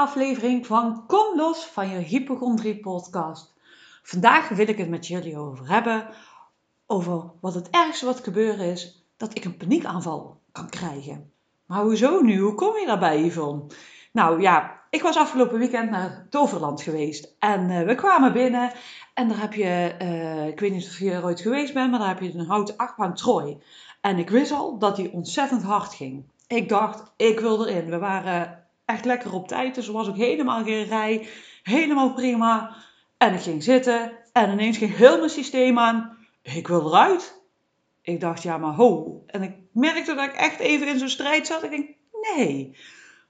aflevering van Kom los van je hypochondrie podcast. Vandaag wil ik het met jullie over hebben over wat het ergste wat gebeuren is, dat ik een paniekaanval kan krijgen. Maar hoezo nu? Hoe kom je daarbij, Yvonne? Nou ja, ik was afgelopen weekend naar Toverland geweest en uh, we kwamen binnen en daar heb je, uh, ik weet niet of je er ooit geweest bent, maar daar heb je een houten achtbaan Troy. En ik wist al dat die ontzettend hard ging. Ik dacht, ik wil erin. We waren echt lekker op tijd, dus was ook helemaal geen rij. Helemaal prima. En ik ging zitten en ineens ging heel mijn systeem aan. Ik wil eruit. Ik dacht, ja, maar ho. En ik merkte dat ik echt even in zo'n strijd zat. Ik denk, nee.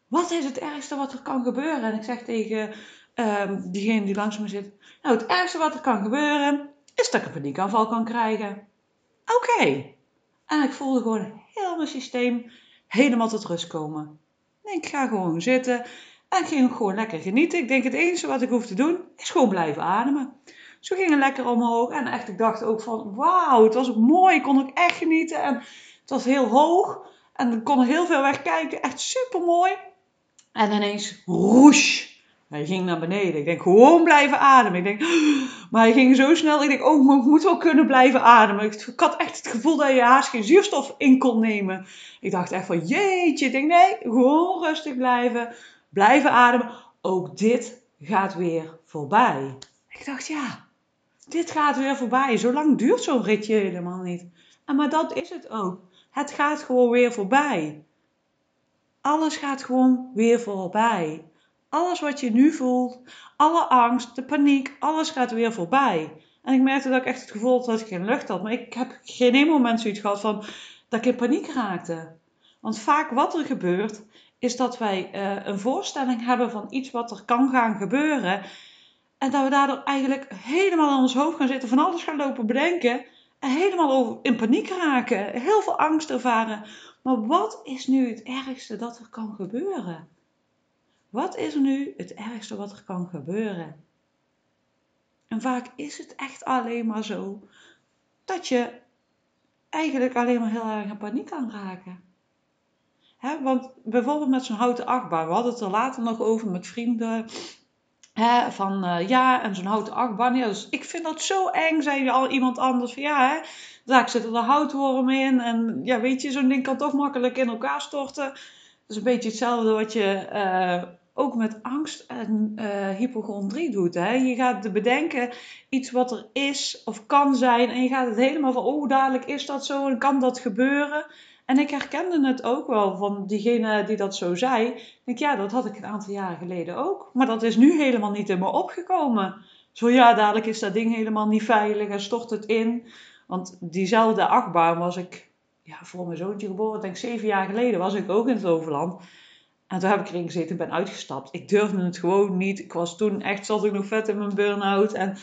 Wat is het ergste wat er kan gebeuren? En ik zeg tegen um, diegene die langs me zit. Nou, het ergste wat er kan gebeuren is dat ik een paniekaanval kan krijgen. Oké. En ik voelde gewoon heel mijn systeem helemaal tot rust komen. Ik ga gewoon zitten en ging gewoon lekker genieten. Ik denk het enige wat ik hoef te doen is gewoon blijven ademen. Zo ging het lekker omhoog en echt ik dacht ook van wauw, het was ook mooi. Ik kon ook echt genieten en het was heel hoog en ik kon heel veel wegkijken. Echt super mooi. En ineens roes hij ging naar beneden. Ik denk, gewoon blijven ademen. Ik denk, maar hij ging zo snel. Ik denk, oh, ik moet wel kunnen blijven ademen. Ik, had echt het gevoel dat je haast geen zuurstof in kon nemen. Ik dacht echt van, jeetje. Ik denk, nee, gewoon rustig blijven. Blijven ademen. Ook dit gaat weer voorbij. Ik dacht, ja, dit gaat weer voorbij. Zo lang duurt zo'n ritje helemaal niet. En maar dat is het ook. Het gaat gewoon weer voorbij. Alles gaat gewoon weer voorbij. Alles wat je nu voelt, alle angst, de paniek, alles gaat weer voorbij. En ik merkte dat ik echt het gevoel had dat ik geen lucht had. Maar ik heb geen één moment zoiets gehad van dat ik in paniek raakte. Want vaak wat er gebeurt, is dat wij uh, een voorstelling hebben van iets wat er kan gaan gebeuren. En dat we daardoor eigenlijk helemaal in ons hoofd gaan zitten, van alles gaan lopen bedenken. En helemaal in paniek raken. Heel veel angst ervaren. Maar wat is nu het ergste dat er kan gebeuren? Wat is nu het ergste wat er kan gebeuren? En vaak is het echt alleen maar zo dat je eigenlijk alleen maar heel erg in paniek kan raken. He, want bijvoorbeeld met zo'n houten achtbaan, we hadden het er later nog over met vrienden. Van uh, ja, en zo'n houten achtbaan. Ja, dus ik vind dat zo eng, zei al iemand anders. Van ja, hè, daar zitten er houtwormen in. En ja, weet je, zo'n ding kan toch makkelijk in elkaar storten. Dat is een beetje hetzelfde wat je uh, ook met angst en uh, hypochondrie doet. Hè? Je gaat bedenken iets wat er is of kan zijn en je gaat het helemaal van, oh dadelijk is dat zo en kan dat gebeuren. En ik herkende het ook wel van diegene die dat zo zei. Ik denk, ja, dat had ik een aantal jaren geleden ook. Maar dat is nu helemaal niet in me opgekomen. Zo ja, dadelijk is dat ding helemaal niet veilig en stort het in. Want diezelfde achtbaan was ik, ja, voor mijn zoontje geboren, ik denk zeven jaar geleden, was ik ook in het Overland. En toen heb ik erin gezeten en ben uitgestapt. Ik durfde het gewoon niet. Ik was toen echt, zat ik nog vet in mijn burn-out. En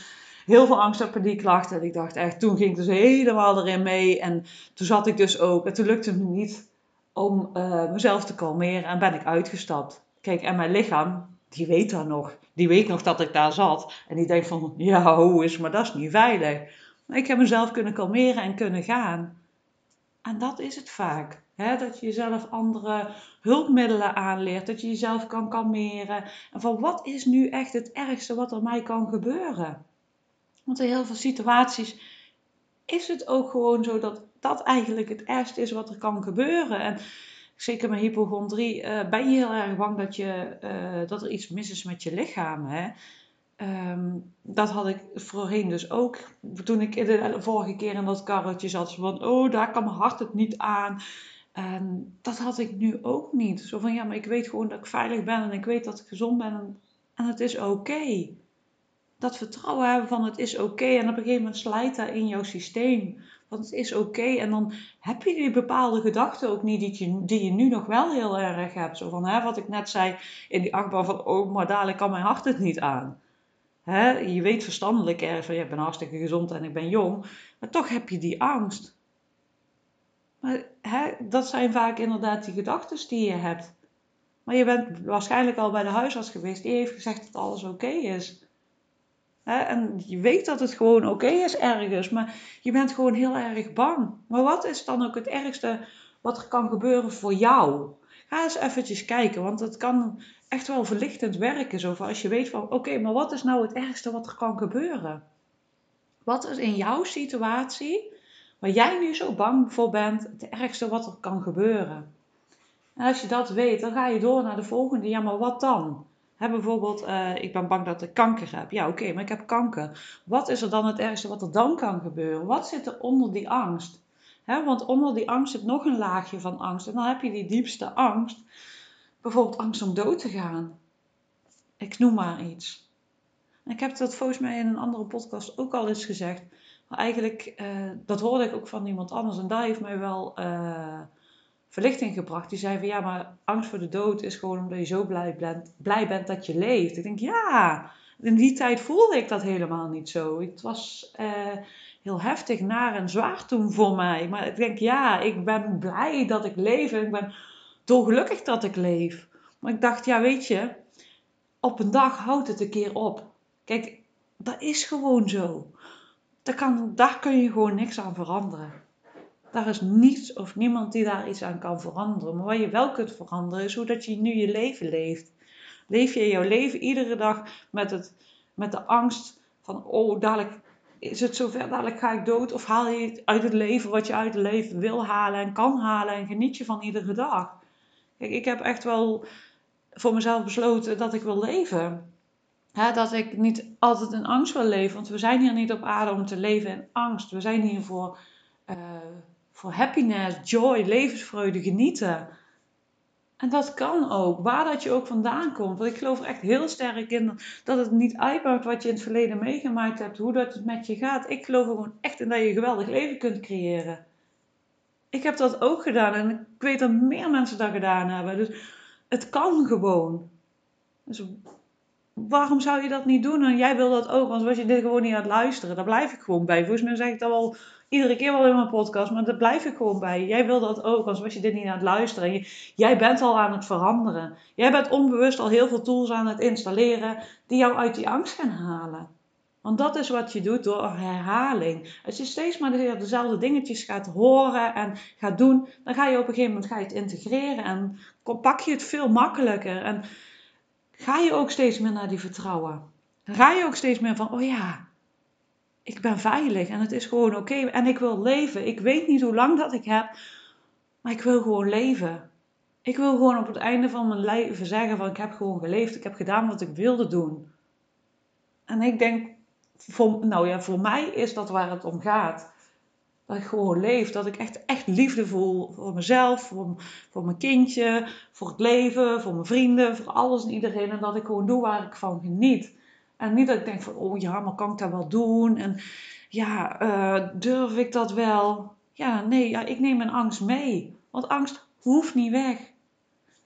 heel veel angst en paniek lag. En ik dacht echt, toen ging ik dus helemaal erin mee. En toen zat ik dus ook. En toen lukte het me niet om uh, mezelf te kalmeren. En ben ik uitgestapt. Kijk, en mijn lichaam, die weet dat nog. Die weet nog dat ik daar zat. En die denkt van, ja, hoe is maar dat is niet veilig. Maar ik heb mezelf kunnen kalmeren en kunnen gaan. En dat is het vaak. Hè? Dat je jezelf andere hulpmiddelen aanleert. Dat je jezelf kan kalmeren. En van wat is nu echt het ergste wat er mij kan gebeuren? Want in heel veel situaties is het ook gewoon zo dat dat eigenlijk het ergste is wat er kan gebeuren. En zeker met hypochondrie uh, ben je heel erg bang dat, je, uh, dat er iets mis is met je lichaam. Hè? Um, dat had ik voorheen dus ook. Toen ik de vorige keer in dat karretje zat. Van, oh, daar kan mijn hart het niet aan. En dat had ik nu ook niet. Zo van, ja, maar ik weet gewoon dat ik veilig ben. En ik weet dat ik gezond ben. En, het is oké. Dat vertrouwen hebben van het is oké. En op een gegeven moment slijt dat in jouw systeem. Want het is oké. En dan heb je die bepaalde gedachten ook niet die je, die je nu nog wel heel erg hebt. Zo van, hè, wat ik net zei in die achtbaan van, oh, maar dadelijk kan mijn hart het niet aan. Je weet verstandelijk erg van, ja, ik ben hartstikke gezond en ik ben jong. Maar toch heb je die angst. Maar dat zijn vaak inderdaad die gedachten die je hebt. Maar je bent waarschijnlijk al bij de huisarts geweest. Die heeft gezegd dat alles oké is. En je weet dat het gewoon oké is ergens. Maar je bent gewoon heel erg bang. Maar wat is dan ook het ergste wat er kan gebeuren voor jou? Ga eens eventjes kijken, want het kan echt wel verlichtend werken. Zo als je weet van, oké, maar wat is nou het ergste wat er kan gebeuren? Wat is in jouw situatie, waar jij nu zo bang voor bent, het ergste wat er kan gebeuren? En als je dat weet, dan ga je door naar de volgende. Ja, maar wat dan? He, bijvoorbeeld, uh, ik ben bang dat ik kanker heb. Ja, oké, maar ik heb kanker. Wat is er dan het ergste wat er dan kan gebeuren? Wat zit er onder die angst? He, want onder die angst zit nog een laagje van angst. En dan heb je die diepste angst. Bijvoorbeeld angst om dood te gaan. Ik noem maar iets. Ik heb dat volgens mij in een andere podcast ook al eens gezegd. Maar eigenlijk, uh, dat hoorde ik ook van iemand anders. En daar heeft mij wel... Uh, verlichting gebracht. Die zei van ja, maar angst voor de dood is gewoon omdat je zo blij bent, blij bent dat je leeft. Ik denk ja, in die tijd voelde ik dat helemaal niet zo. Het was uh, heel heftig, naar en zwaar toen voor mij. Maar ik denk ja, ik ben blij dat ik leef ik ben dolgelukkig dat ik leef. Maar ik dacht ja, weet je, op een dag houdt het een keer op. Kijk, dat is gewoon zo. Daar, kan, daar kun je gewoon niks aan veranderen. Daar is niets of niemand die daar iets aan kan veranderen. Maar wat je wel kunt veranderen is hoe dat je nu je leven leeft. Leef je jouw leven iedere dag met, het, met de angst van, oh, dadelijk is het zover, dadelijk ga ik dood. Of haal je uit het leven wat je uit het leven wil halen en kan halen en geniet je van iedere dag. Ik heb echt wel voor mezelf besloten dat ik wil leven. dat ik niet altijd in angst wil leven. Want we zijn hier niet op aarde om te leven in angst. We zijn hier voor, uh, voor happiness, joy, levensvreugde, genieten. En dat kan ook, waar dat je ook vandaan komt. Want ik geloof er echt heel sterk in dat het niet uitmaakt wat je in het verleden meegemaakt hebt, hoe dat het met je gaat. Ik geloof er gewoon echt in dat je een geweldig leven kunt creëren. Ik heb dat ook gedaan en ik weet dat meer mensen dat gedaan hebben. Dus het kan gewoon. Dus waarom zou je dat niet doen? En jij wil dat ook, want was je dit gewoon niet aan het luisteren, daar blijf ik gewoon bij. Volgens mij zeg ik dat wel iedere keer wel in mijn podcast, maar daar blijf ik gewoon bij. Jij wil dat ook, anders was je dit niet aan het luisteren. jij bent al aan het veranderen. Jij bent onbewust al heel veel tools aan het installeren die jou uit die angst gaan halen. Want dat is wat je doet door herhaling. Als je steeds maar dezelfde dingetjes gaat horen en gaat doen, dan ga je op een gegeven moment ga je het integreren en pak je het veel makkelijker. En ga je ook steeds meer naar die vertrouwen. Ga je ook steeds meer van, oh ja, ik ben veilig en het is gewoon oké. En ik wil leven. Ik weet niet hoe lang dat ik heb, maar ik wil gewoon leven. Ik wil gewoon op het einde van mijn leven zeggen van ik heb gewoon geleefd. Ik heb gedaan wat ik wilde doen. En ik denk, voor, nou ja, voor mij is dat waar het om gaat. Dat ik gewoon leef. Dat ik echt, echt liefde voel voor mezelf, voor, voor mijn kindje, voor het leven, voor mijn vrienden, voor alles en iedereen. En dat ik gewoon doe waar ik van geniet. En niet dat ik denk van, oh ja, maar kan ik dat wel doen? En ja, uh, durf ik dat wel? Ja, nee, ja, ik neem mijn angst mee. Want angst hoeft niet weg.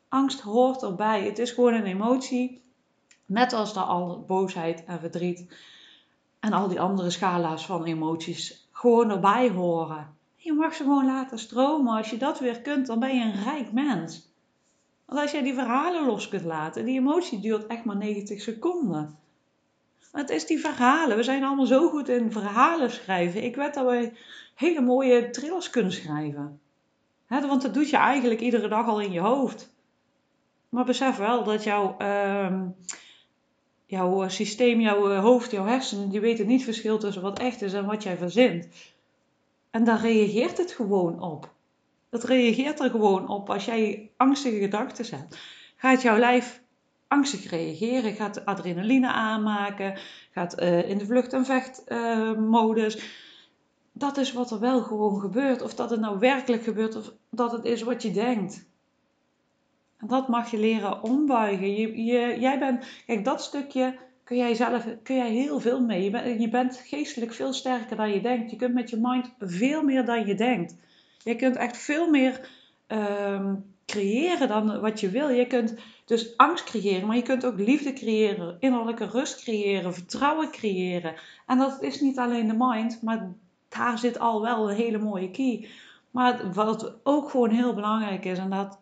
Angst hoort erbij. Het is gewoon een emotie. Net als de al boosheid en verdriet. En al die andere scala's van emoties. Gewoon erbij horen. Je mag ze gewoon laten stromen. Als je dat weer kunt, dan ben je een rijk mens. Want als jij die verhalen los kunt laten, die emotie duurt echt maar 90 seconden. Het is die verhalen. We zijn allemaal zo goed in verhalen schrijven. Ik weet dat wij hele mooie thrillers kunnen schrijven. want dat doet je eigenlijk iedere dag al in je hoofd. Maar besef wel dat jouw, uh, jouw systeem, jouw eh, hoofd, jouw hersenen, die weten niet verschil tussen wat echt is en wat jij verzint. En daar reageert het gewoon op. Dat reageert er gewoon op als jij angstige gedachten hebt. Gaat jouw lijf angstig reageren, gaat adrenaline aanmaken, gaat uh, in de vlucht- en vechtmodus. Uh, dat is wat er wel gewoon gebeurt. Of dat het nou werkelijk gebeurt of dat het is wat je denkt. Dat mag je leren ombuigen. Je, jij bent, kijk, dat stukje kun jij zelf kun jij heel veel mee. Je, bent, geestelijk veel sterker dan je denkt. Je kunt met je mind veel meer dan je denkt. Je kunt echt veel meer um, creëren dan wat je wil. Je kunt dus angst creëren, maar je kunt ook liefde creëren, innerlijke rust creëren, vertrouwen creëren. En dat is niet alleen de mind, maar daar zit al wel een hele mooie key. Maar wat ook gewoon heel belangrijk is, en dat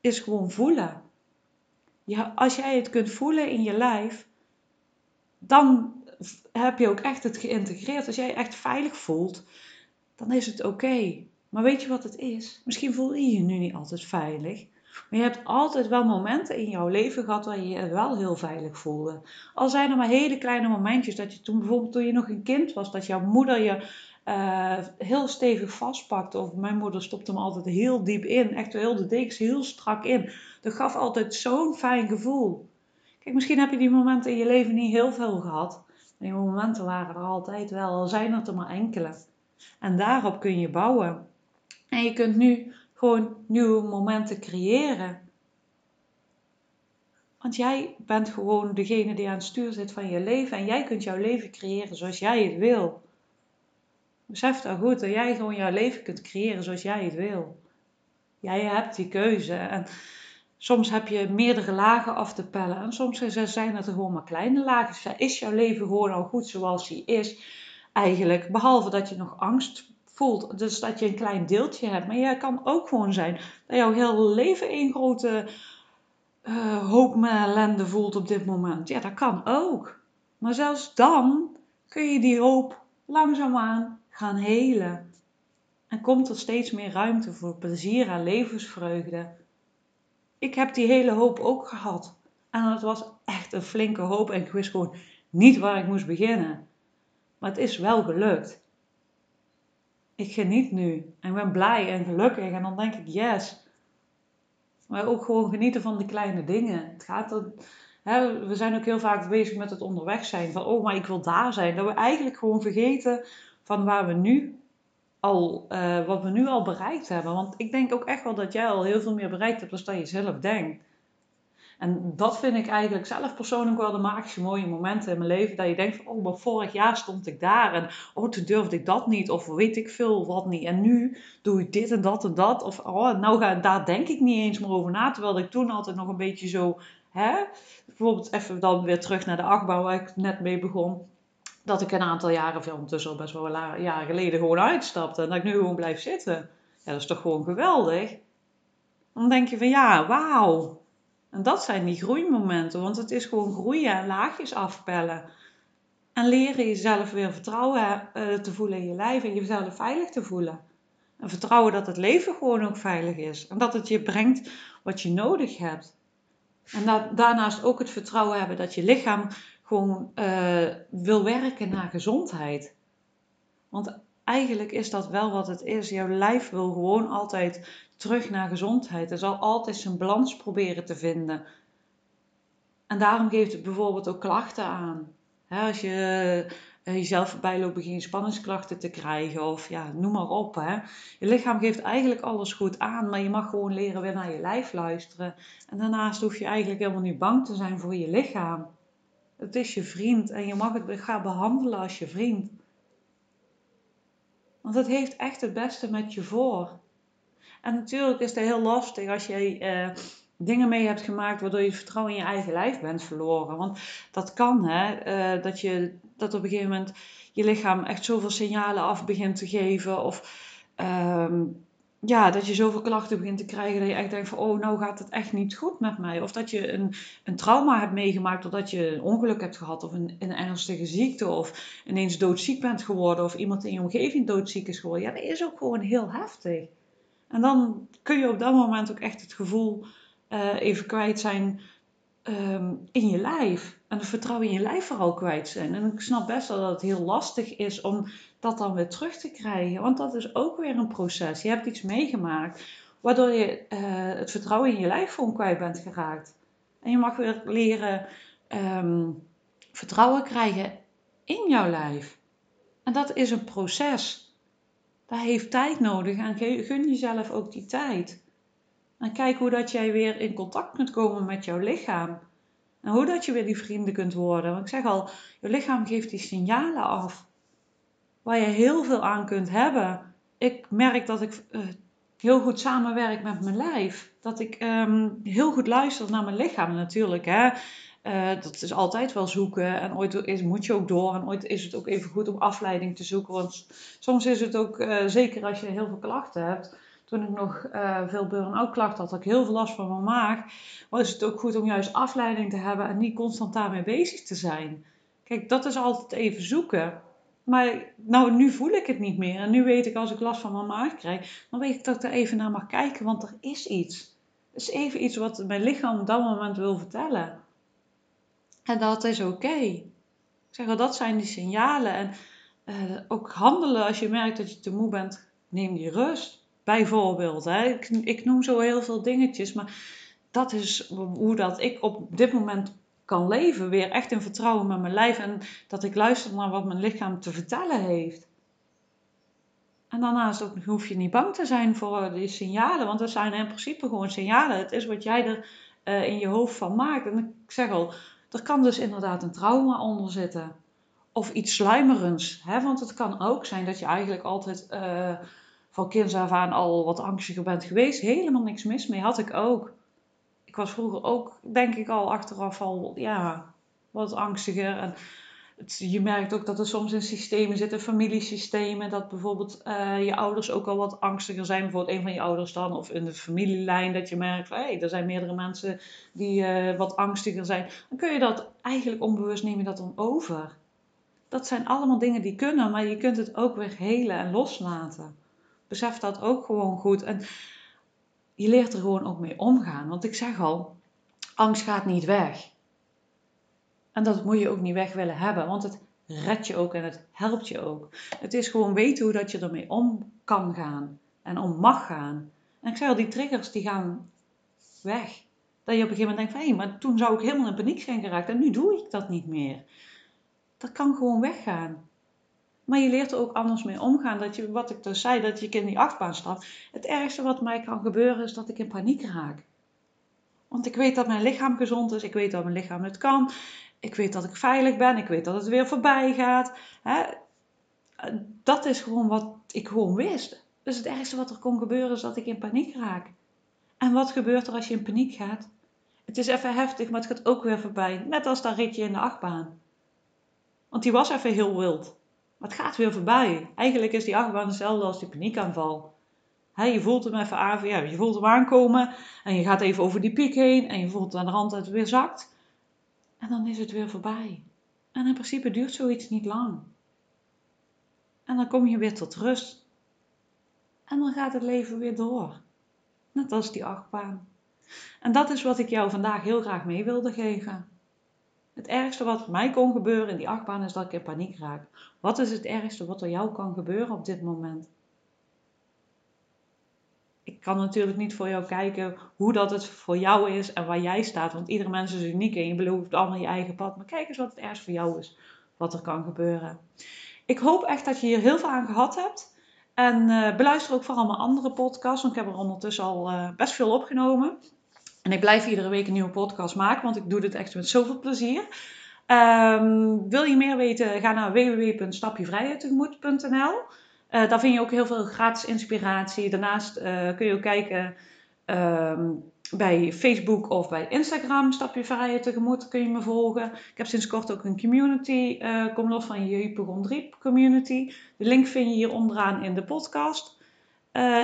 is gewoon voelen. Ja, als jij het kunt voelen in je lijf, dan heb je ook echt het geïntegreerd. Als jij je echt veilig voelt, dan is het oké. Maar weet je wat het is? Misschien voel je je nu niet altijd veilig. Maar je hebt altijd wel momenten in jouw leven gehad waar je je wel heel veilig voelde. Al zijn er maar hele kleine momentjes dat je toen bijvoorbeeld toen je nog een kind was, dat jouw moeder je uh, heel stevig vastpakte. Of mijn moeder stopte hem altijd heel diep in, echt heel de dekens heel strak in. Dat gaf altijd zo'n fijn gevoel. Kijk, misschien heb je die momenten in je leven niet heel veel gehad. Maar die momenten waren er altijd wel, al zijn het er maar enkele. En daarop kun je bouwen. En je kunt nu gewoon nieuwe momenten creëren. Want jij bent gewoon degene die aan het stuur zit van je leven. En jij kunt jouw leven creëren zoals jij het wil. Besef dan goed dat jij gewoon jouw leven kunt creëren zoals jij het wil. Jij hebt die keuze. En soms heb je meerdere lagen af te pellen. En soms zijn het er gewoon maar kleine lagen. Is jouw leven gewoon al goed zoals die is? Eigenlijk, behalve dat je nog angst voelt. Dus dat je een klein deeltje hebt. Maar jij kan ook gewoon zijn dat jouw hele leven één grote uh, hoop ellende voelt op dit moment. Ja, dat kan ook. Maar zelfs dan kun je die hoop langzaamaan gaan helen. En komt er steeds meer ruimte voor plezier en levensvreugde. Ik heb die hele hoop ook gehad. En het was echt een flinke hoop en ik wist gewoon niet waar ik moest beginnen. Maar het is wel gelukt. Ik geniet nu en ben blij en gelukkig en dan denk ik yes. Maar ook gewoon genieten van de kleine dingen. Het gaat er, hè, we zijn ook heel vaak bezig met het onderweg zijn. Van oh, maar ik wil daar zijn. Dat we eigenlijk gewoon vergeten van waar we nu al, uh, wat we nu al bereikt hebben. Want ik denk ook echt wel dat jij al heel veel meer bereikt hebt dan je zelf denkt. En dat vind ik eigenlijk zelf persoonlijk wel de magische mooie momenten in mijn leven. Dat je denkt van, oh, maar vorig jaar stond ik daar. En oh, toen durfde ik dat niet. Of weet ik veel wat niet. En nu doe ik dit en dat en dat. Of oh, nou ga, daar denk ik niet eens meer over na. Terwijl ik toen altijd nog een beetje zo, hè. Bijvoorbeeld even dan weer terug naar de achtbouw waar ik net mee begon dat ik een aantal jaren, veel ondertussen al best wel jaren geleden, gewoon uitstapte. En dat ik nu gewoon blijf zitten. Ja, dat is toch gewoon geweldig? Dan denk je van ja, wauw. En dat zijn die groeimomenten. Want het is gewoon groeien en laagjes afpellen. En leren jezelf weer vertrouwen uh, te voelen in je lijf en jezelf veilig te voelen. En vertrouwen dat het leven gewoon ook veilig is. En dat het je brengt wat je nodig hebt. En daarnaast ook het vertrouwen hebben dat je lichaam gewoon uh, wil werken naar gezondheid. Want eigenlijk is dat wel wat het is. Jouw lijf wil gewoon altijd terug naar gezondheid. Er zal altijd zijn balans proberen te vinden. En daarom geeft het bijvoorbeeld ook klachten aan. als je uh, jezelf voorbij loopt, begin je spanningsklachten te krijgen. Of ja, noem maar op. Hè. Je lichaam geeft eigenlijk alles goed aan. Maar je mag gewoon leren weer naar je lijf luisteren. En daarnaast hoef je eigenlijk helemaal niet bang te zijn voor je lichaam. Het is je vriend en je mag het gaan behandelen als je vriend. Want het heeft echt het beste met je voor. En natuurlijk is het heel lastig als je uh, dingen mee hebt gemaakt waardoor je het vertrouwen in je eigen lijf bent verloren. Want dat kan, hè, uh, dat, je, dat op een gegeven moment je lichaam echt zoveel signalen af begint te geven. Of um, ja, dat je zoveel klachten begint te krijgen dat je echt denkt van, oh, nou gaat het echt niet goed met mij. Of dat je een, een trauma hebt meegemaakt doordat je een ongeluk hebt gehad of een, een ernstige ziekte of ineens doodziek bent geworden of iemand in je omgeving doodziek is geworden. Ja, dat is ook gewoon heel heftig. En dan kun je op dat moment ook echt het gevoel uh, even kwijt zijn um, in je lijf. En het vertrouwen in je lijf vooral kwijt zijn. En ik snap best wel dat het heel lastig is om dat dan weer terug te krijgen. Want dat is ook weer een proces. Je hebt iets meegemaakt waardoor je uh, het vertrouwen in je lijf gewoon kwijt bent geraakt. En je mag weer leren um, vertrouwen krijgen in jouw lijf. En dat is een proces. Dat heeft tijd nodig en gun jezelf ook die tijd. En kijk hoe dat jij weer in contact kunt komen met jouw lichaam. En hoe dat je weer die vrienden kunt worden. Want ik zeg al, je lichaam geeft die signalen af. Waar je heel veel aan kunt hebben. Ik merk dat ik uh, heel goed samenwerk met mijn lijf. Dat ik um, heel goed luister naar mijn lichaam natuurlijk. Hè. Uh, dat is altijd wel zoeken. En ooit is, moet je ook door. En ooit is het ook even goed om afleiding te zoeken. Want soms is het ook, uh, zeker als je heel veel klachten hebt toen ik nog veel burn-out klachten had, had ik heel veel last van mijn maag, was het ook goed om juist afleiding te hebben en niet constant daarmee bezig te zijn. Kijk, dat is altijd even zoeken. Maar nou, nu voel ik het niet meer. En nu weet ik als ik last van mijn maag krijg, dan weet ik dat ik er even naar mag kijken, want er is iets. is even iets wat mijn lichaam op dat moment wil vertellen. En dat is oké. Ik zeg wel, dat zijn die signalen. En uh, ook handelen als je merkt dat je te moe bent, neem die rust. Bijvoorbeeld. Hè. Ik, ik noem zo heel veel dingetjes, maar dat is hoe dat ik op dit moment kan leven. Weer echt in vertrouwen met mijn lijf en dat ik luister naar wat mijn lichaam te vertellen heeft. En daarnaast ook, hoef je niet bang te zijn voor die signalen, want dat zijn in principe gewoon signalen. Het is wat jij er uh, in je hoofd van maakt. En ik zeg al, er kan dus inderdaad een trauma onder zitten. Of iets sluimerends. Hè? Want het kan ook zijn dat je eigenlijk altijd uh, van kinds af aan al wat angstiger bent geweest. Helemaal niks mis mee. Had ik ook. Ik was vroeger ook, denk ik al, achteraf al, ja, wat angstiger. En je merkt ook dat er soms in systemen zitten, familiesystemen, dat bijvoorbeeld uh, je ouders ook al wat angstiger zijn. Bijvoorbeeld een van je ouders dan, of in de familielijn, dat je merkt hé, hey, er zijn meerdere mensen die uh, wat angstiger zijn. Dan kun je dat eigenlijk onbewust neem je dat dan over. Dat zijn allemaal dingen die kunnen, maar je kunt het ook weer helen en loslaten. Besef dat ook gewoon goed. En je leert er gewoon ook mee omgaan. Want ik zeg al, angst gaat niet weg. En dat moet je ook niet weg willen hebben, want het redt je ook en het helpt je ook. Het is gewoon weten hoe dat je ermee om kan gaan en om mag gaan. En ik zei al, die triggers die gaan weg. Dat je op een gegeven moment denkt van, hé, maar toen zou ik helemaal in paniek zijn geraakt en nu doe ik dat niet meer. Dat kan gewoon weggaan. Maar je leert er ook anders mee omgaan. Dat je, wat ik dus zei, dat je in die achtbaan stapt. Het ergste wat mij kan gebeuren is dat ik in paniek raak. Want ik weet dat mijn lichaam gezond is. Ik weet dat mijn lichaam het kan. Ik weet dat ik veilig ben. Ik weet dat het weer voorbij gaat. Hè? Dat is gewoon wat ik gewoon wist. Dus het ergste wat er kon gebeuren is dat ik in paniek raak. En wat gebeurt er als je in paniek gaat? Het is even heftig, maar het gaat ook weer voorbij. Net als dat ritje in de achtbaan. Want die was even heel wild. Het gaat weer voorbij. Eigenlijk is die achtbaan hetzelfde als die paniekaanval. He, je voelt hem even aan, ja, je voelt hem aankomen en je gaat even over die piek heen en je voelt aan de rand dat het weer zakt. En dan is het weer voorbij. En in principe duurt zoiets niet lang. En dan kom je weer tot rust. En dan gaat het leven weer door. Net als die achtbaan. En dat is wat ik jou vandaag heel graag mee wilde geven. Het ergste wat mij kon gebeuren in die achtbaan is dat ik in paniek raak. Wat is het ergste wat er jou kan gebeuren op dit moment? Ik kan natuurlijk niet voor jou kijken hoe dat het voor jou is en waar jij staat. Want iedere mens is uniek en je belooft allemaal je eigen pad. Maar kijk eens wat het ergste voor jou is. Wat er kan gebeuren. Ik hoop echt dat je hier heel veel aan gehad hebt. En uh, beluister ook vooral mijn andere podcasts. Want ik heb er ondertussen al uh, best veel opgenomen. En ik blijf iedere week een nieuwe podcast maken, want ik doe dit echt met zoveel plezier. Um, wil je meer weten, ga naar www.stapjevrijheidtegemoet.nl. Uh, daar vind je ook heel veel gratis inspiratie. Daarnaast uh, kun je ook kijken um, bij Facebook of bij Instagram, Stapje Vrijheid kun je me volgen. Ik heb sinds kort ook een community, uh, kom los van je hypochondrie community. De link vind je hier onderaan in de podcast,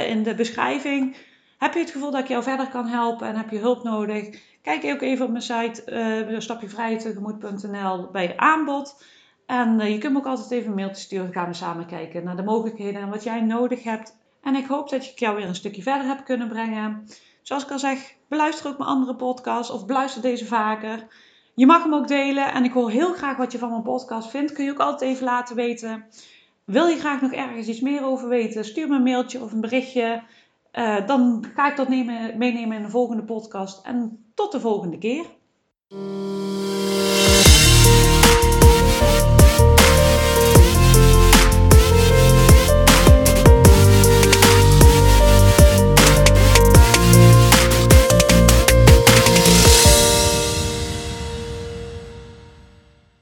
in de beschrijving. Heb je het gevoel dat ik jou verder kan helpen en heb je hulp nodig? Kijk ook even op mijn site uh, stapjevrijtegemoed.nl bij je aanbod. En uh, je kunt me ook altijd even een mailtje sturen. Gaan we samen kijken naar de mogelijkheden en wat jij nodig hebt. En ik hoop dat ik jou weer een stukje verder heb kunnen brengen. Zoals ik al zeg, beluister ook mijn andere podcast of beluister deze vaker. Je mag hem ook delen en ik hoor heel graag wat je van mijn podcast vindt. Kun je ook altijd even laten weten. Wil je graag nog ergens iets meer over weten? Stuur me een mailtje of een berichtje. Uh, dan ga ik dat nemen, meenemen in de volgende podcast. En tot de volgende keer.